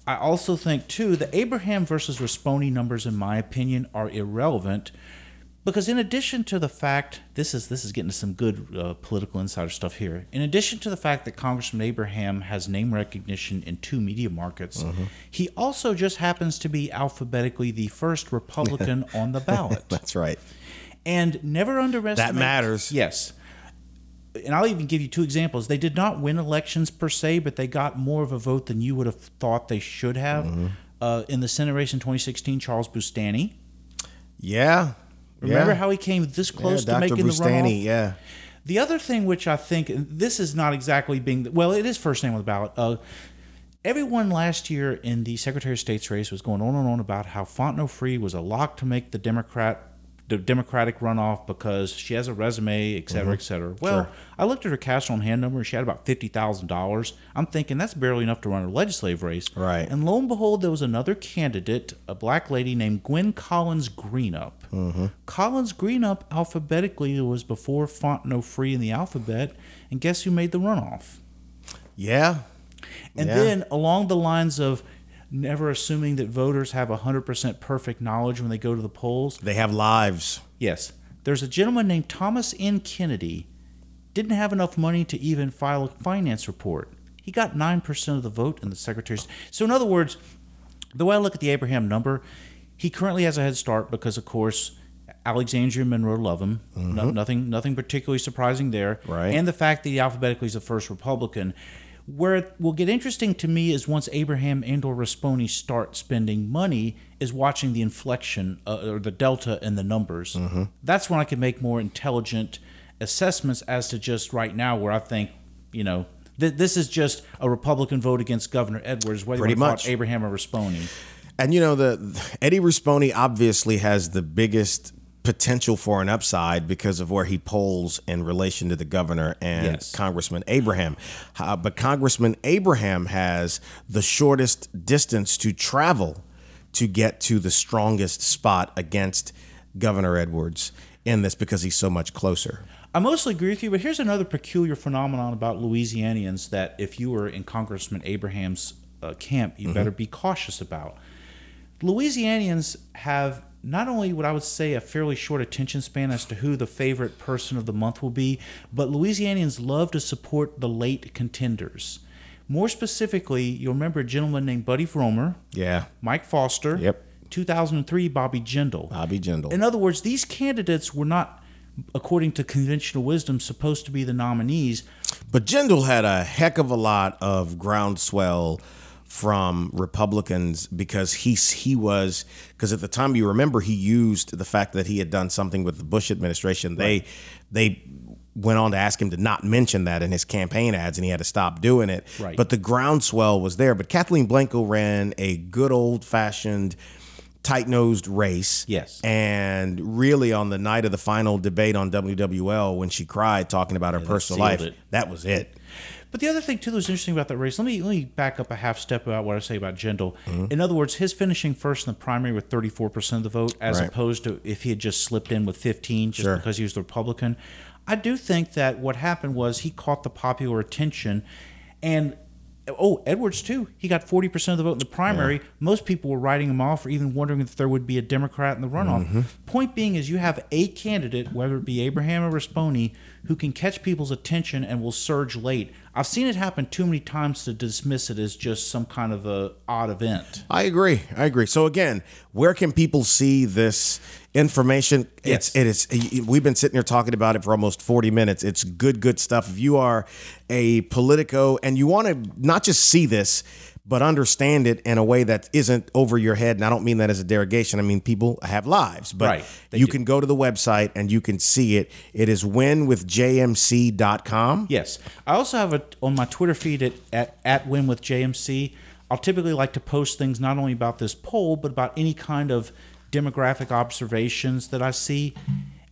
I also think too the Abraham versus Rispone numbers, in my opinion, are irrelevant because in addition to the fact this is this is getting to some good uh, political insider stuff here. In addition to the fact that Congressman Abraham has name recognition in two media markets, he also just happens to be alphabetically the first Republican on the ballot. That's right. And never underestimate That matters. Yes. And I'll even give you two examples. They did not win elections per se, but they got more of a vote than you would have thought they should have. Mm-hmm. Uh, in the Senate race in 2016, Charles Boustany. Yeah. Remember yeah. how he came this close yeah, to Dr. making the runoff? yeah. The other thing, which I think this is not exactly being well, it is first name on the ballot. Uh, everyone last year in the Secretary of State's race was going on and on about how Fontenot Free was a lock to make the Democrat the Democratic runoff because she has a resume, et cetera, mm-hmm. et cetera. Well, I looked at her cash on hand number and she had about fifty thousand dollars. I'm thinking that's barely enough to run a legislative race. Right. And lo and behold, there was another candidate, a black lady named Gwen Collins Greenup. Mm-hmm. Collins Greenup alphabetically was before Fontenot Free in the alphabet, and guess who made the runoff? Yeah. And Yeah. then along the lines of never assuming that voters have 100% perfect knowledge when they go to the polls. They have lives. Yes. There's a gentleman named Thomas N. Kennedy didn't have enough money to even file a finance report. He got 9% of the vote in the secretary's. So in other words, the way I look at the Abraham number, he currently has a head start because of course Alexandria and Monroe love him. No, mm-hmm. nothing nothing particularly surprising there. Right. And the fact that he alphabetically is the first Republican. Where it will get interesting to me is once Abraham and or Rispone start spending money, is watching the inflection uh, or the delta in the numbers. That's when I can make more intelligent assessments as to just right now, where I think, you know, th- this is just a Republican vote against Governor Edwards, whether Pretty you much. Abraham or Rispone. And you know the Eddie Rispone obviously has the biggest potential for an upside because of where he polls in relation to the governor and Yes. Congressman Abraham. Uh, but Congressman Abraham has the shortest distance to travel to get to the strongest spot against Governor Edwards in this because he's so much closer. I mostly agree with you, but here's another peculiar phenomenon about Louisianians that if you were in Congressman Abraham's uh, camp, you better be cautious about. Louisianians have not only what I would say a fairly short attention span as to who the favorite person of the month will be, but Louisianians love to support the late contenders. More specifically, you'll remember a gentleman named Buddy Roemer, Yeah. Mike Foster, Yep. 2003 Bobby Jindal. Bobby Jindal. In other words, these candidates were not, according to conventional wisdom, supposed to be the nominees. But Jindal had a heck of a lot of groundswell from Republicans because he he was because at the time you remember he used the fact that he had done something with the Bush administration. They they went on to ask him to not mention that in his campaign ads and he had to stop doing it. Right. But the groundswell was there. But Kathleen Blanco ran a good old fashioned tight-nosed race. Yes. And really on the night of the final debate on WWL when she cried talking about her that personal life, it. that was it. But the other thing too that was interesting about that race, let me let me back up a half step about what I say about Jindal. Mm-hmm. In other words, his finishing first in the primary with 34 percent of the vote, as Right. opposed to if he had just slipped in with 15 just Sure. because he was the Republican. I do think that what happened was he caught the popular attention, and oh, Edwards too. He got 40 percent of the vote in the primary. Most people were writing him off or even wondering if there would be a Democrat in the runoff. Mm-hmm. Point being is you have a candidate, whether it be Abraham or Rispone, who can catch people's attention and will surge late. I've seen it happen too many times to dismiss it as just some kind of a odd event. I agree. I agree. So again, where can people see this information? It's it is we've been sitting here talking about it for almost 40 minutes. It's good good stuff. If you are a politico and you want to not just see this but understand it in a way that isn't over your head. And I don't mean that as a derogation. I mean people have lives, but Right. You do. can go to the website and you can see it. It is winwithjmc.com. Yes. I also have it on my Twitter feed at, at, at Win with JMC. I'll typically like to post things not only about this poll, but about any kind of demographic observations that I see.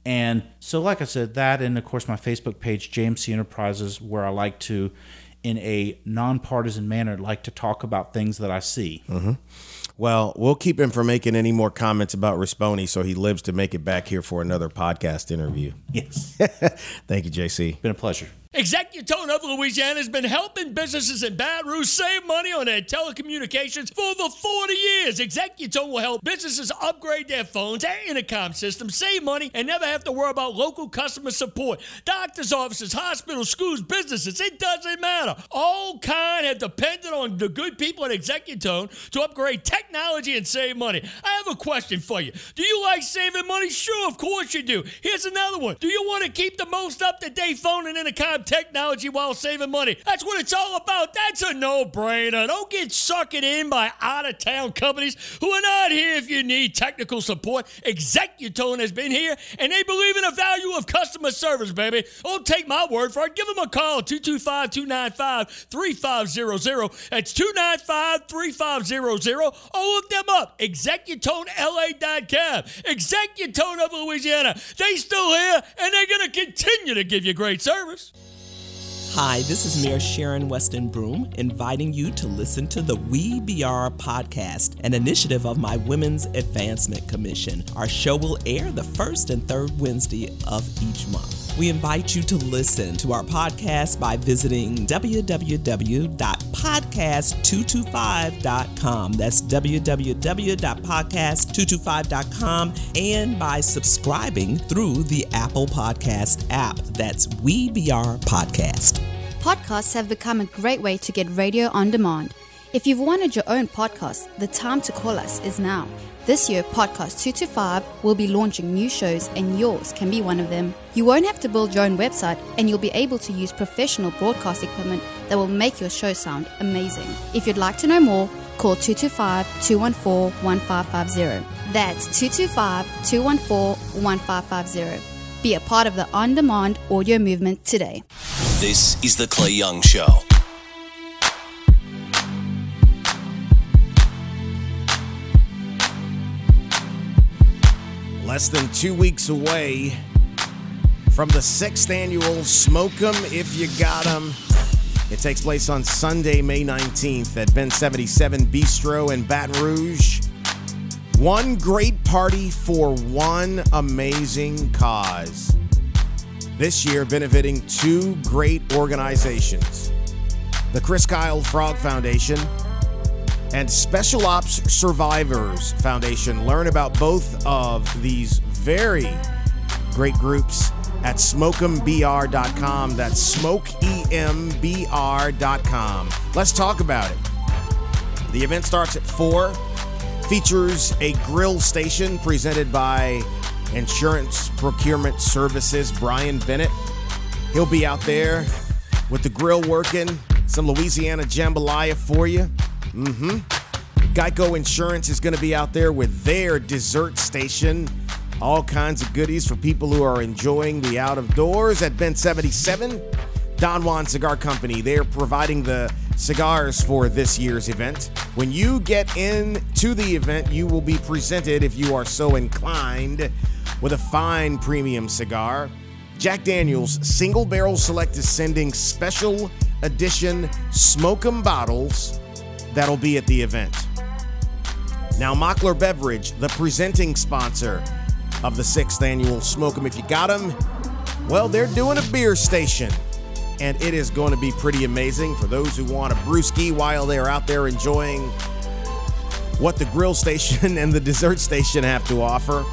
And so, like I said, that and of course my Facebook page, JMC Enterprises, where I like to, in a nonpartisan manner, like to talk about things that I see. Mm-hmm. Well, we'll keep him from making any more comments about Rispone so he lives to make it back here for another podcast interview. Yes. Thank you, JC. Been a pleasure. Executone of Louisiana has been helping businesses in Baton Rouge save money on their telecommunications for over 40 years. Executone will help businesses upgrade their phones and intercom systems, save money, and never have to worry about local customer support. Doctors' offices, hospitals, schools, businesses, it doesn't matter. All kind have depended on the good people at Executone to upgrade technology and save money. I have a question for you. Do you like saving money? Sure, of course you do. Here's another one. Do you want to keep the most up-to-date phone and intercom technology while saving money. That's what it's all about. That's a no brainer. Don't get sucked in by out of town companies who are not here if you need technical support. Executone has been here and they believe in the value of customer service, baby. Don't take my word for it. Give them a call 225 295 3500. That's 295 3500 or look them up. ExecutoneLA.com. Executone of Louisiana. They still here and they're going to continue to give you great service. Hi, this is Mayor Sharon Weston Broom inviting you to listen to the We BR podcast, an initiative of my Women's Advancement Commission. Our show will air the first and third Wednesday of each month. We invite you to listen to our podcast by visiting www.podcast225.com. That's www.podcast225.com and by subscribing through the Apple Podcast app. That's We Podcast. Podcasts have become a great way to get radio on demand. If you've wanted your own podcast, the time to call us is now. This year, Podcast 225 will be launching new shows, and yours can be one of them. You won't have to build your own website, and you'll be able to use professional broadcast equipment that will make your show sound amazing. If you'd like to know more, call 225 214 1550. That's 225 214 1550. Be a part of the on demand audio movement today. This is The Clay Young Show. Less than two weeks away from the sixth annual Smoke 'em If You Got 'em. It takes place on Sunday, May 19th at Bin 77 Bistro in Baton Rouge. One great party for one amazing cause. This year, benefiting two great organizations the Chris Kyle Frog Foundation and Special Ops Survivors Foundation. Learn about both of these very great groups at smokembr.com. That's smokembr.com. Let's talk about it. The event starts at 4, features a grill station presented by Insurance Procurement Services, Brian Bennett. He'll be out there with the grill working, some Louisiana jambalaya for you. Mm-hmm. Geico Insurance is going to be out there with their dessert station. All kinds of goodies for people who are enjoying the out of doors at Bin 77. Don Juan Cigar Company, they're providing the cigars for this year's event. When you get in to the event, you will be presented, if you are so inclined, with a fine premium cigar. Jack Daniels Single Barrel Select is sending special edition Smoke 'em bottles that'll be at the event. Now, Mockler Beverage, the presenting sponsor of the sixth annual Smoke 'em If You Got 'em, well, they're doing a beer station. And it is going to be pretty amazing for those who want a brewski while they're out there enjoying what the grill station and the dessert station have to offer.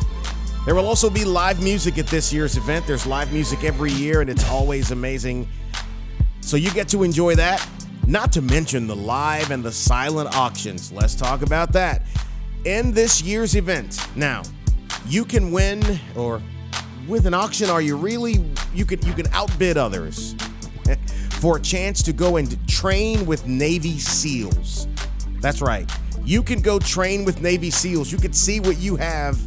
There will also be live music at this year's event. There's live music every year, and it's always amazing. So you get to enjoy that. Not to mention the live and the silent auctions. Let's talk about that in this year's event. Now, you can win, or with an auction, are you really? You can you can outbid others for a chance to go and train with Navy SEALs. That's right. You can go train with Navy SEALs. You can see what you have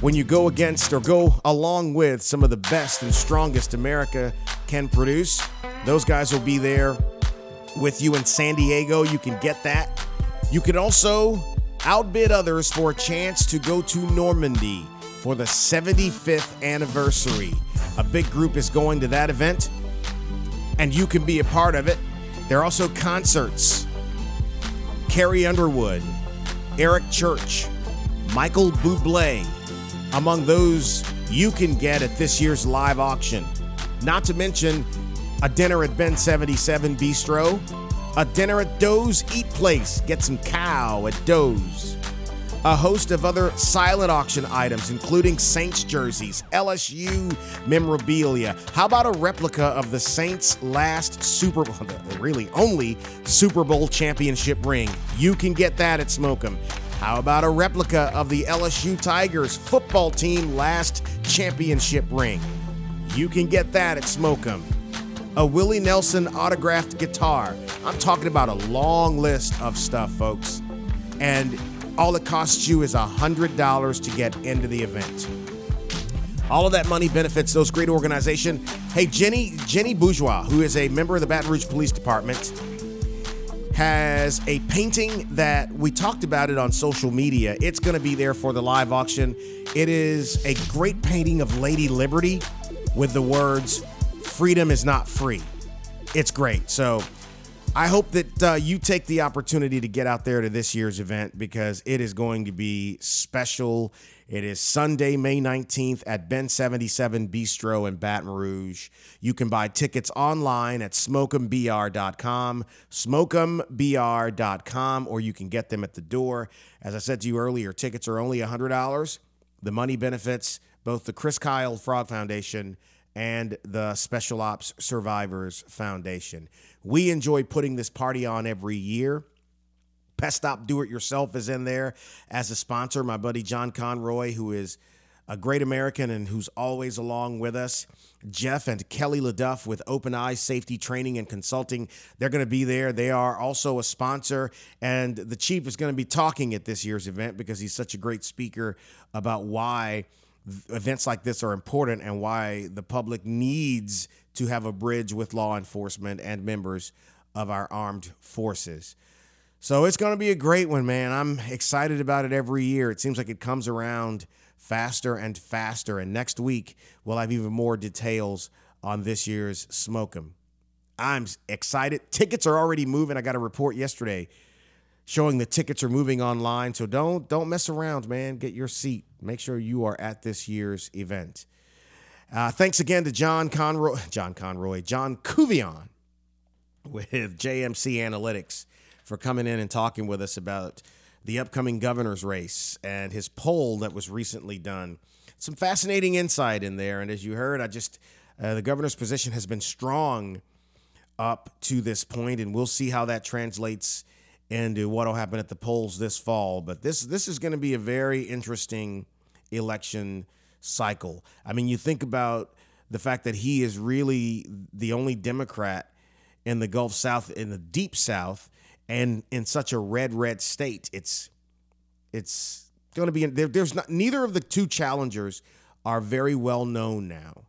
when you go against or go along with some of the best and strongest America can produce. Those guys will be there with you in San Diego. You can get that. You can also outbid others for a chance to go to Normandy for the 75th anniversary. A big group is going to that event, and you can be a part of it. There are also concerts. Carrie Underwood, Eric Church, Michael Bublé, among those you can get at this year's live auction. Not to mention a dinner at Bin 77 Bistro, a dinner at Doe's Eat Place. Get some cow at Doe's. A host of other silent auction items, including Saints jerseys, LSU memorabilia. How about a replica of the Saints' last Super Bowl, really only Super Bowl championship ring? You can get that at Smokem. How about a replica of the LSU Tigers football team last championship ring? You can get that at Smokem. A Willie Nelson autographed guitar. I'm talking about a long list of stuff, folks. And all it costs you is $100 to get into the event. All of that money benefits those great organization. Hey, Jenny Jenny Bourgeois, who is a member of the Baton Rouge Police Department, has a painting that we talked about it on social media. It's going to be there for the live auction. It is a great painting of Lady Liberty with the words "Freedom is not free." It's great. So I hope that uh, you take the opportunity to get out there to this year's event because it is going to be special. It is Sunday, May 19th at Bin 77 Bistro in Baton Rouge. You can buy tickets online at smokembr.com, smokembr.com, or you can get them at the door. As I said to you earlier, tickets are only $100. The money benefits both the Chris Kyle Frog Foundation and the Special Ops Survivors Foundation. We enjoy putting this party on every year. Pest Stop Do It Yourself is in there as a sponsor. My buddy John Conroy, who is a great American and who's always along with us. Jeff and Kelly LeDuff with Open Eyes Safety Training and Consulting. They're going to be there. They are also a sponsor. And the chief is going to be talking at this year's event because he's such a great speaker about why events like this are important and why the public needs to have a bridge with law enforcement and members of our armed forces. So it's going to be a great one, man. I'm excited about it every year. It seems like it comes around faster and faster. And next week, we'll have even more details on this year's Smokem. I'm excited. Tickets are already moving. I got a report yesterday showing the tickets are moving online. So don't don't mess around, man. Get your seat. Make sure you are at this year's event. Uh, thanks again to John Conroy, John Conroy, John Couvillon with JMC Analytics for coming in and talking with us about the upcoming governor's race and his poll that was recently done. Some fascinating insight in there, and as you heard, I just uh, the governor's position has been strong up to this point, and we'll see how that translates into what will happen at the polls this fall. But this this is going to be a very interesting election cycle. I mean, you think about the fact that he is really the only Democrat in the Gulf South, in the Deep South, and in such a red red state. It's it's going to be there, there's not neither of the two challengers are very well known now.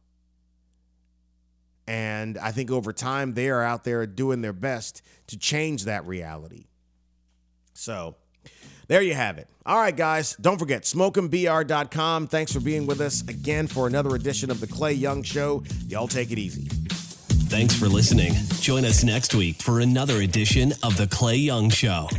And I think over time they are out there doing their best to change that reality. So there you have it. All right, guys, don't forget smokembr.com. Thanks for being with us again for another edition of the Clay Young Show. Y'all take it easy. Thanks for listening. Join us next week for another edition of The Clay Young Show.